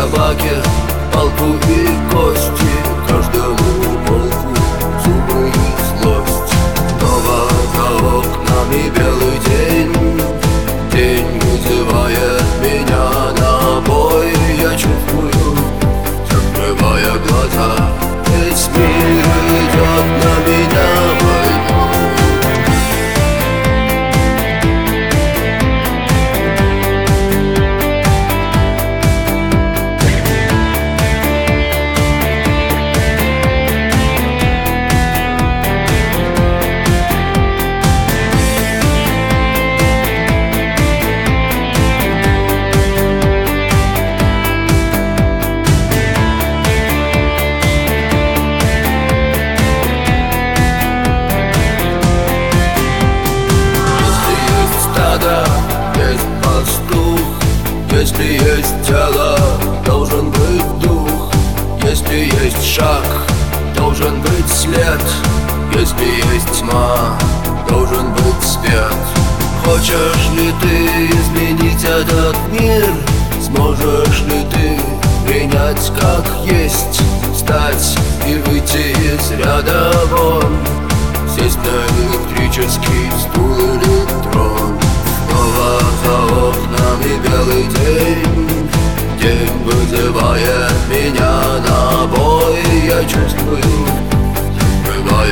собаке палку и кости. Каждому волку зубы и злость. Снова за окнами белый день. День вызывает меня на бой. Я чувствую, закрывая глаза. Весь мир идет на Если есть тьма, должен быть свет Хочешь ли ты изменить этот мир? Сможешь ли ты принять как есть? Стать и выйти из ряда вон Сесть на электрический стул или трон Снова за окнами белый день День вызывает меня на бой Я чувствую,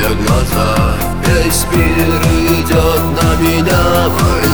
закрывая глаза Весь мир идет на меня войной